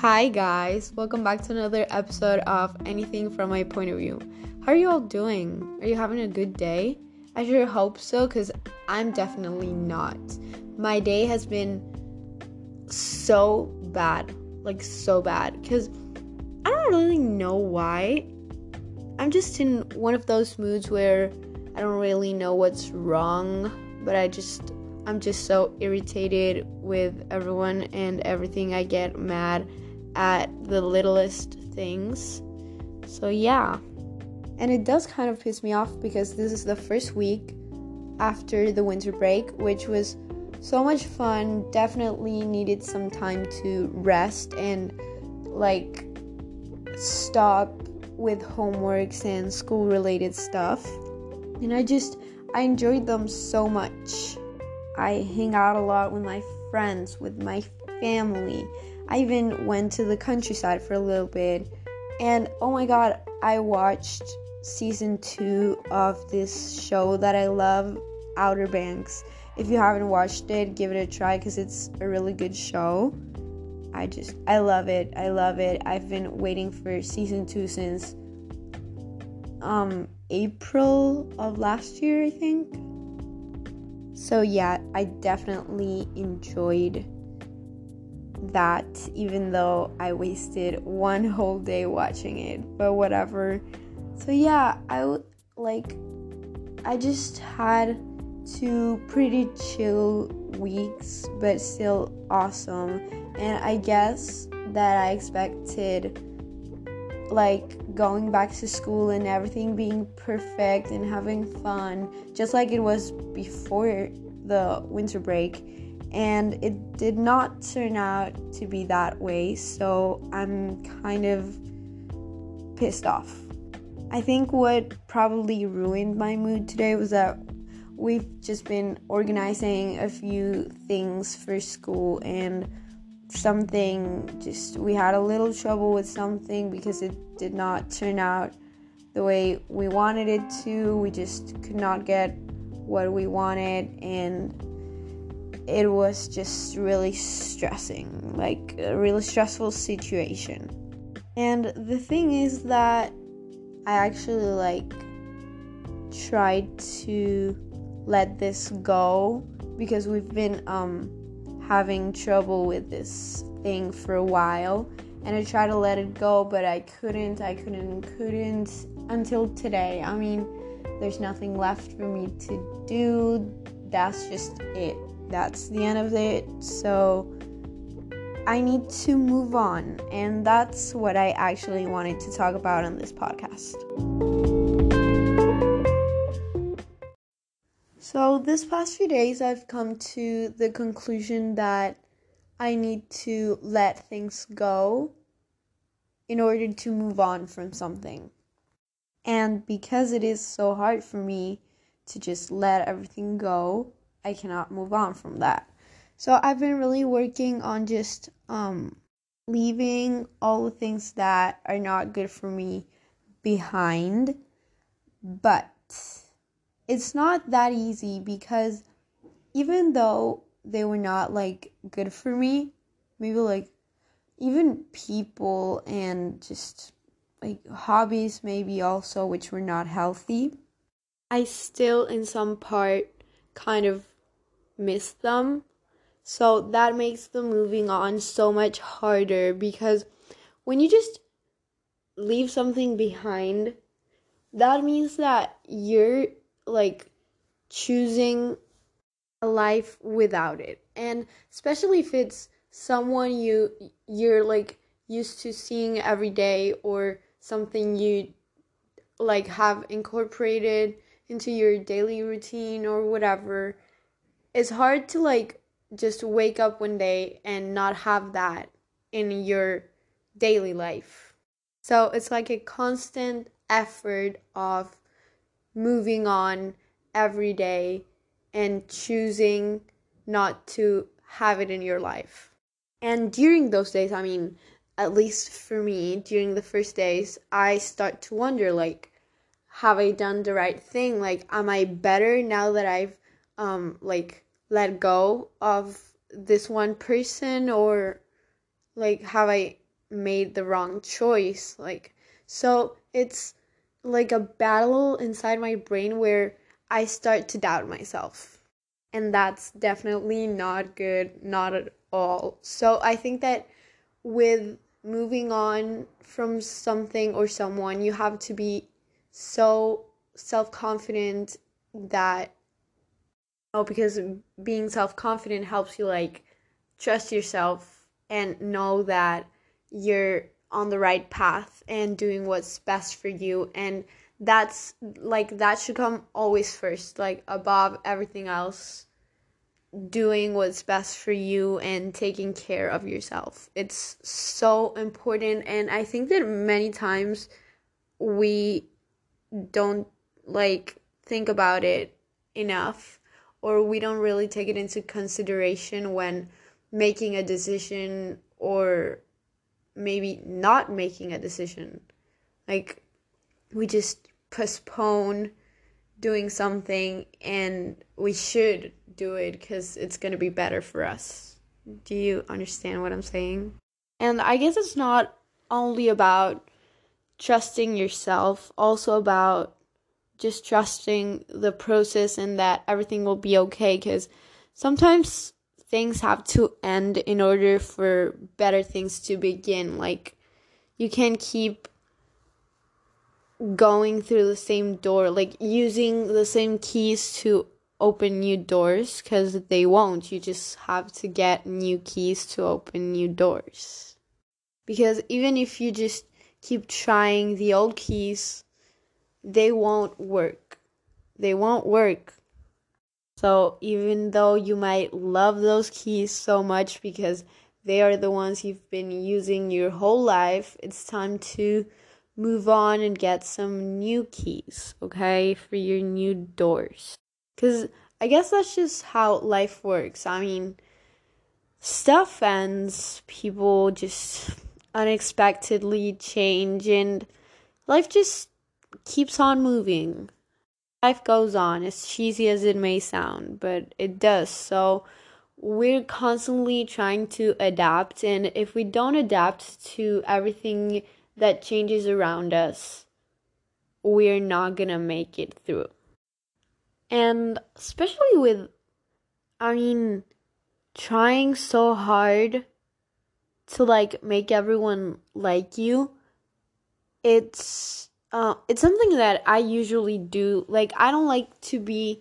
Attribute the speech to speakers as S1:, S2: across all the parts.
S1: Hi, guys. Welcome back to another episode of Anything from My Point of View. How are you all doing? Are you having a good day? I sure hope so, because I'm definitely not. My day has been so bad. Like, so bad. Because I don't really know why. I'm just in one of those moods where I don't really know what's wrong, but I just I'm just so irritated with everyone and everything. I get mad at the littlest things. So, yeah. And it does kind of piss me off because this is the first week after the winter break, which was so much fun. Definitely needed some time to rest and like stop with homeworks and school related stuff. And I just I enjoyed them so much. I hang out a lot with my friends, with my family. I even went to the countryside for a little bit. And oh my god, I watched season two of this show that I love, Outer Banks. If you haven't watched it, give it a try because it's a really good show. I just, I love it. I love it. I've been waiting for season two since um April of last year, I think. So, yeah, I definitely enjoyed that, even though I wasted one whole day watching it, but whatever. So, yeah, I would like, I just had two pretty chill weeks, but still awesome. And I guess that I expected like going back to school and everything being perfect and having fun, just like it was before the winter break. And it did not turn out to be that way, so I'm kind of pissed off. I think what probably ruined my mood today was that we've just been organizing a few things for school and something just we had a little trouble with something because it did not turn out the way we wanted it to we just could not get what we wanted and it was just really stressing like a really stressful situation and the thing is that i actually like tried to let this go because we've been um having trouble with this thing for a while and I tried to let it go, but I couldn't, I couldn't, couldn't until today. I mean, there's nothing left for me to do. That's just it. That's the end of it. So I need to move on, and that's what I actually wanted to talk about on this podcast. So, this past few days, I've come to the conclusion that I need to let things go in order to move on from something. And because it is so hard for me to just let everything go, I cannot move on from that. So, I've been really working on just um, leaving all the things that are not good for me behind. But it's not that easy because even though they were not like good for me, maybe like even people and just like hobbies maybe also which were not healthy, I still in some part kind of miss them. So that makes the moving on so much harder because when you just leave something behind, that means that you're like choosing a life without it and especially if it's someone you you're like used to seeing every day or something you like have incorporated into your daily routine or whatever it's hard to like just wake up one day and not have that in your daily life so it's like a constant effort of moving on every day and choosing not to have it in your life. And during those days, I mean, at least for me, during the first days, I start to wonder like, have I done the right thing? Like, am I better now that I've um like let go of this one person or like have I made the wrong choice. Like, so it's like a battle inside my brain where I start to doubt myself. And that's definitely not good, not at all. So I think that with moving on from something or someone, you have to be so self confident that Oh, because being self confident helps you like trust yourself and know that you're on the right path and doing what's best for you. And that's like that should come always first. Like above everything else doing what's best for you and taking care of yourself. It's so important. And i think that many times we don't like think about it enough or we don't really take it into consideration when making a decision or maybe not making a decision. Like we just postpone doing something and we should do it because it's going to be better for us. Do you understand what I'm saying? And I guess it's not only about trusting yourself, also about just trusting the process and that everything will be okay because sometimes things have to end in order for better things to begin. Like, you can't keep going through the same door, like using the same keys to open new doors because they won't. You just have to get new keys to open new doors. Because even if you just keep trying the old keys, they won't work. They won't work so even though you might love those keys so much because they are the ones you've been using your whole life, it's time to move on and get some new keys, okay, for your new doors. Because I guess that's just how life works. I mean, stuff ends, people just unexpectedly change, and life just keeps on moving life goes on, as cheesy as it may sound, but it does. So we're constantly trying to adapt, and if we don't adapt to everything that changes around us, we're not gonna make it through. And especially with, I mean, trying so hard to like make everyone like you, it's uh, it's something that I usually do. Like I don't like to be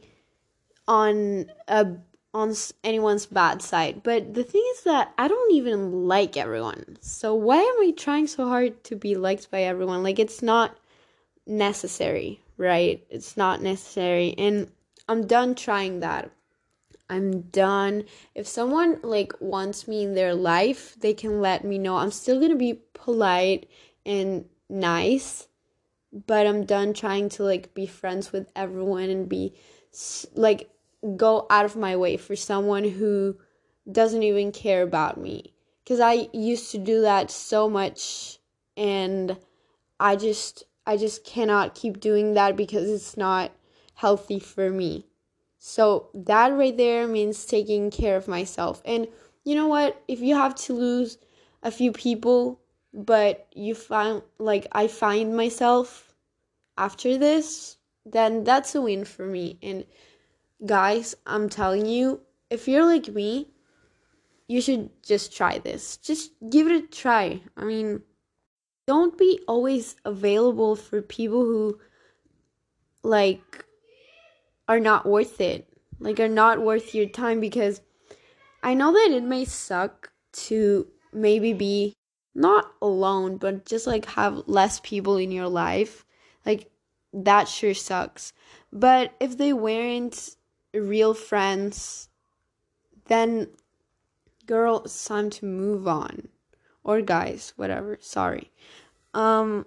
S1: on a on anyone's bad side. But the thing is that I don't even like everyone. So why am I trying so hard to be liked by everyone? Like it's not necessary, right? It's not necessary. And I'm done trying that. I'm done. If someone like wants me in their life, they can let me know. I'm still going to be polite and nice but I'm done trying to like be friends with everyone and be like go out of my way for someone who doesn't even care about me cuz I used to do that so much and I just I just cannot keep doing that because it's not healthy for me. So that right there means taking care of myself. And you know what? If you have to lose a few people, but you find like I find myself after this, then that's a win for me. And guys, I'm telling you, if you're like me, you should just try this. Just give it a try. I mean, don't be always available for people who like are not worth it. Like are not worth your time because I know that it may suck to maybe be not alone, but just like have less people in your life like, that sure sucks. But if they weren't real friends, then, girl, it's time to move on. Or guys, whatever. Sorry. Um,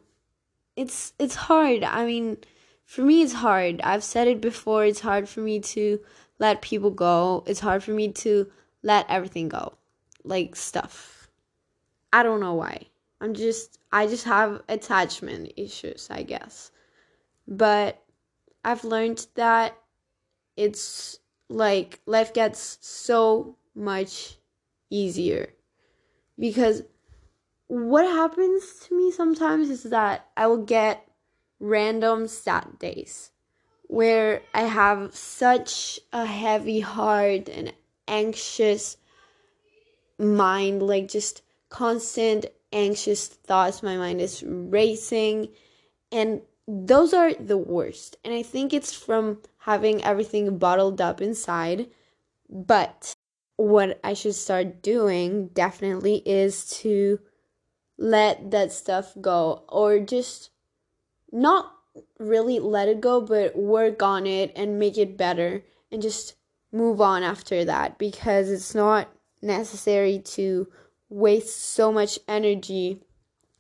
S1: it's it's hard. I mean, for me, it's hard. I've said it before. It's hard for me to let people go. It's hard for me to let everything go, like stuff. I don't know why. I'm just I just have attachment issues, I guess. But I've learned that it's like life gets so much easier because what happens to me sometimes is that I will get random sad days where I have such a heavy heart and anxious mind, like just constant anxious thoughts. My mind is racing, and those are the worst. And I think it's from having everything bottled up inside. But what I should start doing definitely is to let that stuff go or just not really let it go, but work on it and make it better and just move on after that because it's not necessary to waste so much energy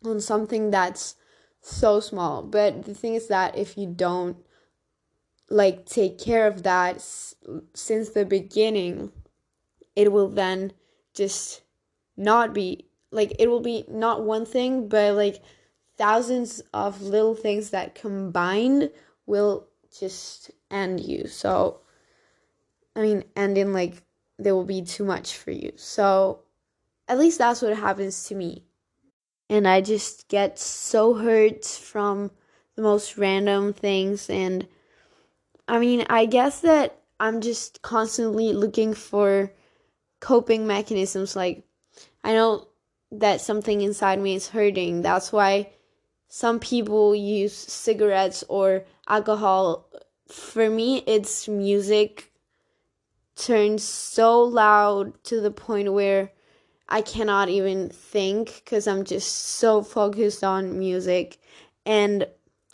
S1: on something that's so small. But the thing is that if you don't like take care of that s- since the beginning, it will then just not be like it will be not one thing, but like thousands of little things that combined will just end you. So, I mean, ending like there will be too much for you. So, at least that's what happens to me. And I just get so hurt from the most random things. And I mean, I guess that I'm just constantly looking for coping mechanisms. Like, I know that something inside me is hurting. That's why some people use cigarettes or alcohol. For me, it's music turned so loud to the point where I cannot even think because I'm just so focused on music. And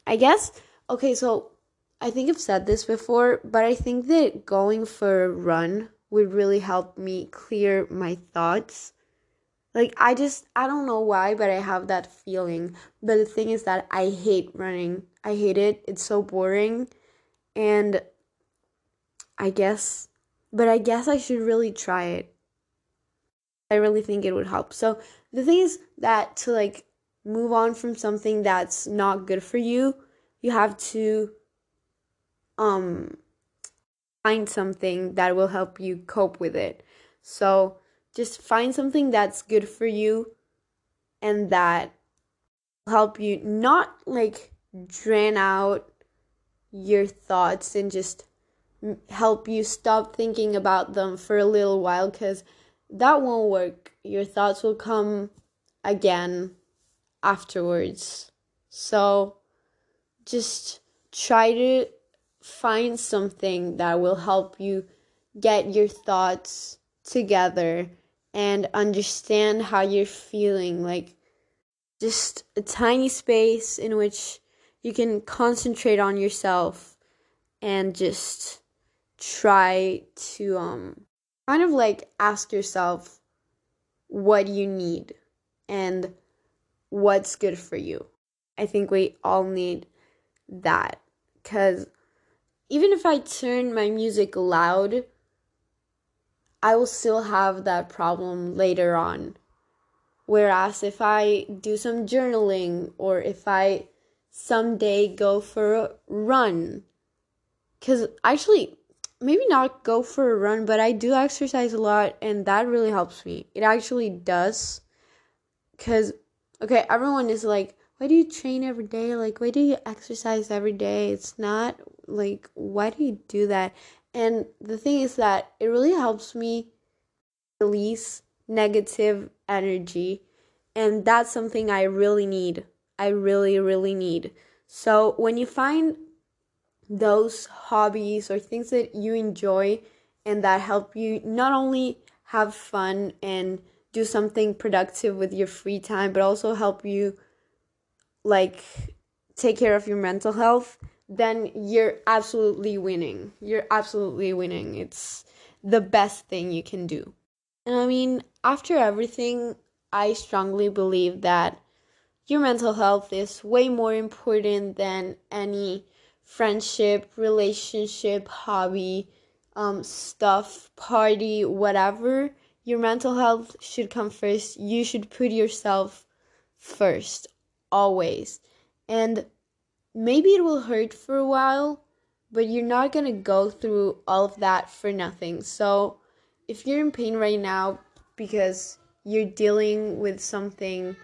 S1: I guess, okay, so I think I've said this before, but I think that going for a run would really help me clear my thoughts like I just I don't know why, but I have that feeling. But the thing is that I hate running. I hate it. It's so boring. And I guess but I guess I should really try it. I really think it would help. So the thing is that to like move on from something that's not good for you, you have to um find something that will help you cope with it. So just find something that's good for you and that help you not like drain out your thoughts and just help you stop thinking about them for a little while because that won't work. Your thoughts will come again afterwards. So just try to find something that will help you get your thoughts together and understand how you're feeling. Like just a tiny space in which you can concentrate on yourself and just try to um kind of like ask yourself what you need and what's good for you. I think we all need that cuz even if I turn my music loud I will still have that problem later on. Whereas if I do some journaling or if I someday go for a run, because actually, maybe not go for a run, but I do exercise a lot and that really helps me. It actually does. Because, okay, everyone is like, why do you train every day? Like, why do you exercise every day? It's not like, why do you do that? And the thing is that it really helps me release negative energy. And that's something I really need. I really, really need. So when you find those hobbies or things that you enjoy and that help you not only have fun and do something productive with your free time, but also help you like take care of your mental health, then you're absolutely winning. You're absolutely winning. It's the best thing you can do. And I mean, after everything, I strongly believe that your mental health is way more important than any friendship, relationship, hobby, um, stuff, party, whatever. Your mental health should come first. You should put yourself first, always. And maybe it will hurt for a while, but you're not to go through all of that for nothing. So, if you're in pain right now because you're dealing with something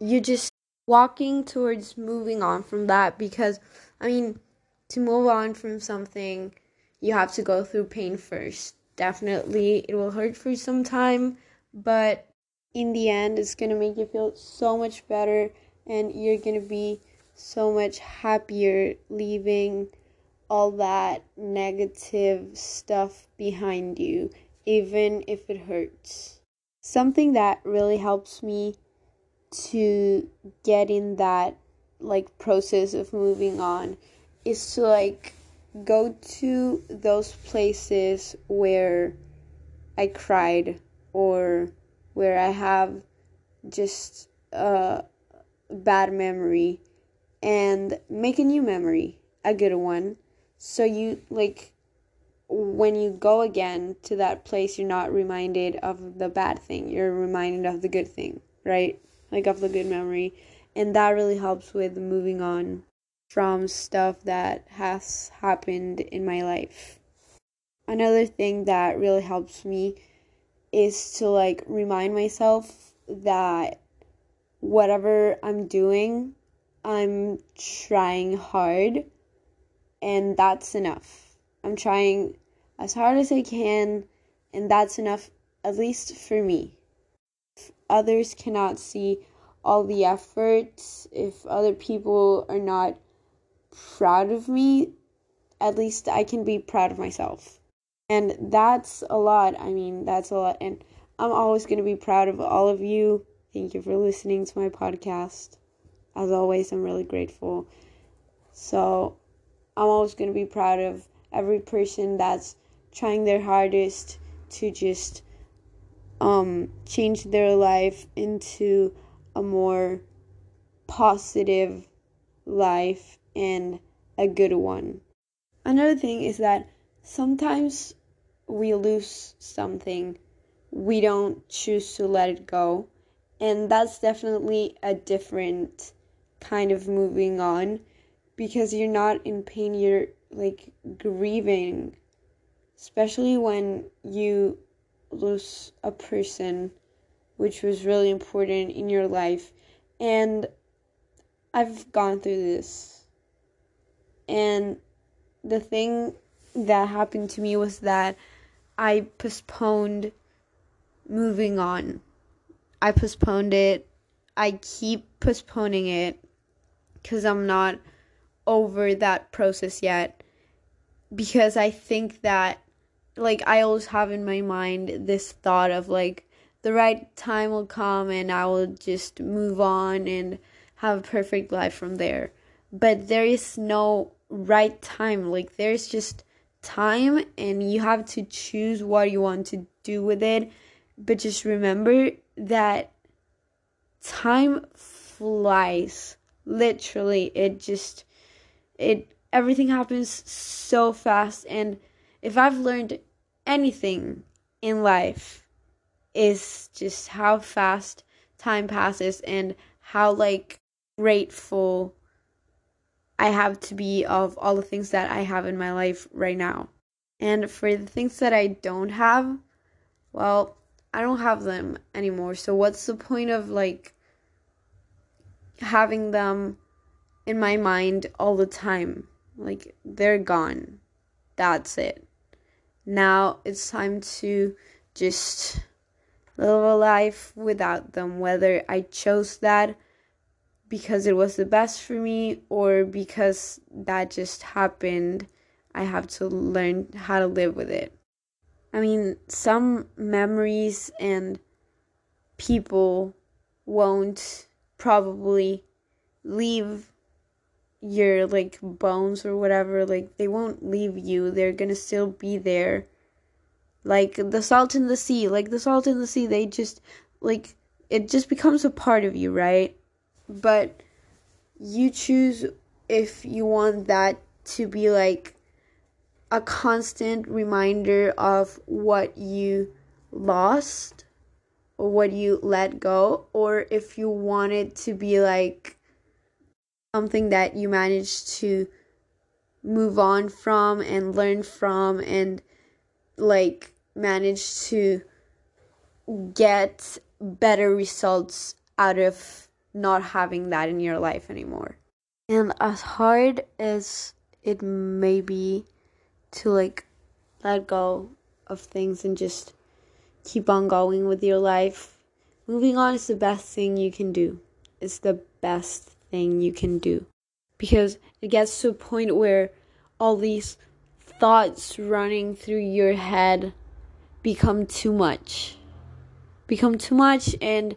S1: you're just walking towards moving on from that because I mean to move on from something you have to go through pain first. Definitely it will hurt for some time, but in the end it's to make you feel so much better and you're to be so much happier leaving all that negative stuff behind you even if it hurts. Something that really helps me to get in that like process of moving on is to like go to those places where I cried or where I have just a bad memory and make a new memory, a good one. So you like when you go again to that place, you're not reminded of the bad thing, you're reminded of the good thing, right? Like of the good memory. And that really helps with moving on from stuff that has happened in my life. Another thing that really helps me is to like remind myself that whatever I'm doing, I'm trying hard and that's enough. I'm trying as hard as I can and that's enough at least for me. Others cannot see all the effort, if other people are not proud of me, at least I can be proud of myself. And that's a lot. I mean, that's a lot. And I'm always going to be proud of all of you. Thank you for listening to my podcast. As always, I'm really grateful. So, I'm always going to be proud of every person that's trying their hardest to just um, change their life into a more positive life and a good one. Another thing is that sometimes we lose something, we don't choose to let it go, and that's definitely a different kind of moving on because you're not in pain, you're like grieving, especially when you lose a person which was really important in your life. And I've gone through this and the thing that happened to me was that I postponed moving on. I postponed it. I keep postponing it because I'm not over that process yet. Because I think that, like, I always have in my mind this thought of, like, the right time will come and I will just move on and have a perfect life from there. But there is no right time. Like there's just time and you have to choose what you want to do with it. But just remember that time flies. Literally, it just it everything happens so fast and if I've learned anything in life is just how fast time passes and how like grateful I have to be of all the things that I have in my life right now. And for the things that I don't have, well, I don't have them anymore. So what's the point of like having them in my mind all the time? Like they're gone. That's it. Now it's time to just live a life without them, whether I chose that because it was the best for me or because that just happened. I have to learn how to live with it. I mean, some memories and people won't probably leave your like bones or whatever like they won't leave you they're gonna still be there like the salt in the sea like the salt in the sea they just like it just becomes a part of you right? But you choose if you want that to be like a constant reminder of what you lost or what you let go, or if you want it to be like something that you managed to move on from and learn from and like manage to get better results out of not having that in your life anymore. And as hard as it may be to like let go of things and just keep on going with your life, moving on is the best thing you can do. It's the best thing you can do. Because it gets to a point where all these thoughts running through your head become too much. Become too much, and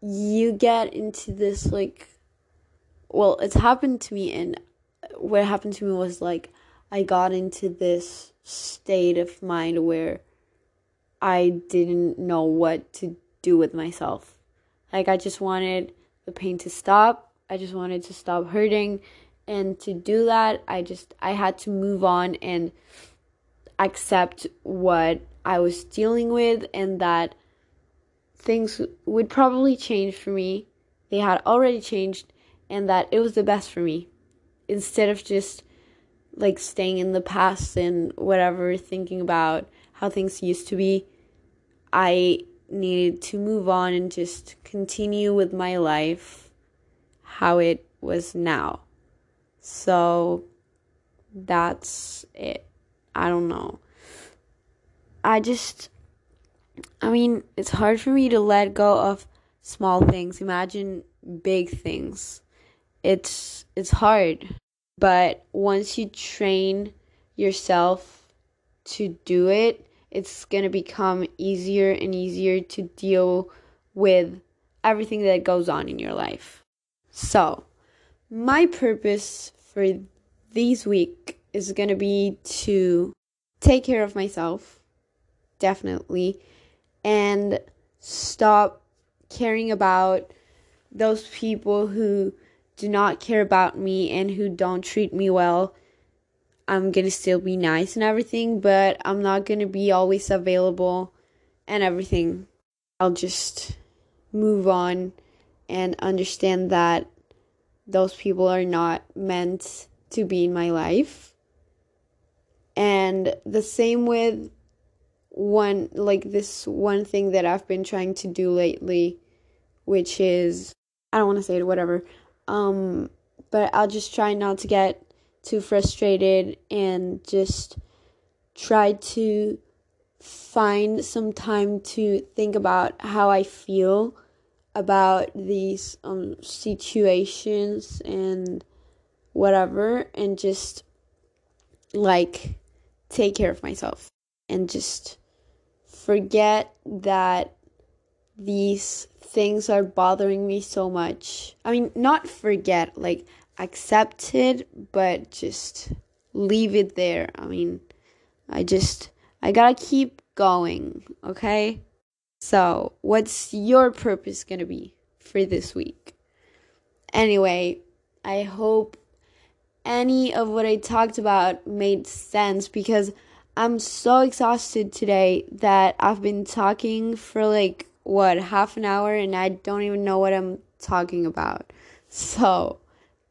S1: you get into this like, well, it's happened to me, and what happened to me was like, I got into this state of mind where I didn't know what to do with myself. Like, I just wanted the pain to stop. I just wanted to stop hurting. And to do that, I just, I had to move on and accept what I was dealing with and that things would probably change for me. They had already changed and that it was the best for me. Instead of just like staying in the past and whatever, thinking about how things used to be, I needed to move on and just continue with my life how it was now. So that's it. I don't know. I just, I mean, it's hard for me to let go of small things. Imagine big things. It's it's hard. But once you train yourself to do it, it's going to become easier and easier to deal with everything that goes on in your life. So, my purpose for this week is going to be to take care of myself, definitely, and stop caring about those people who do not care about me and who don't treat me well I'm gonna still be nice and everything, but I'm not gonna be always available and everything. I'll just move on and understand that those people are not meant to be in my life. And the same with one, like this one thing that I've been trying to do lately, which is, I don't want to say it, whatever. Um, but I'll just try not to get too frustrated and just try to find some time to think about how I feel about these um, situations and whatever, and just like take care of myself and just forget that these things are bothering me so much. I mean, not forget, like accept it, but just leave it there. I mean, I just, I gotta keep going, okay? So, what's your purpose gonna be for this week? Anyway, I hope any of what I talked about made sense because I'm so exhausted today that I've been talking for like what half an hour and I don't even know what I'm talking about. So,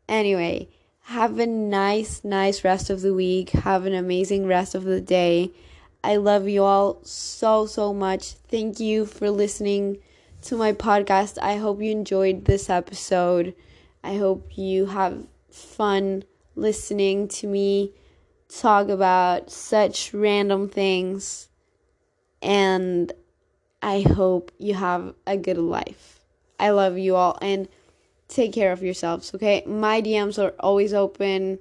S1: Anyway, have a nice, nice rest of the week. Have an amazing rest of the day. I love you all so, so much. Thank you for listening to my podcast. I hope you enjoyed this episode. I hope you have fun listening to me talk about such random things. And I hope you have a good life. I love you all. And take care of yourselves, okay? My DMs are always open.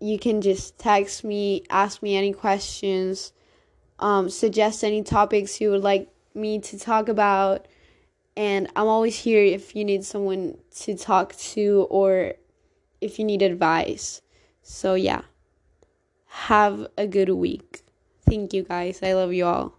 S1: You can just text me, ask me any questions, um, suggest any topics you would like me to talk about. And I'm always here if you need someone to talk to or if you need advice. So, yeah. Have a good week. Thank you guys. I love you all.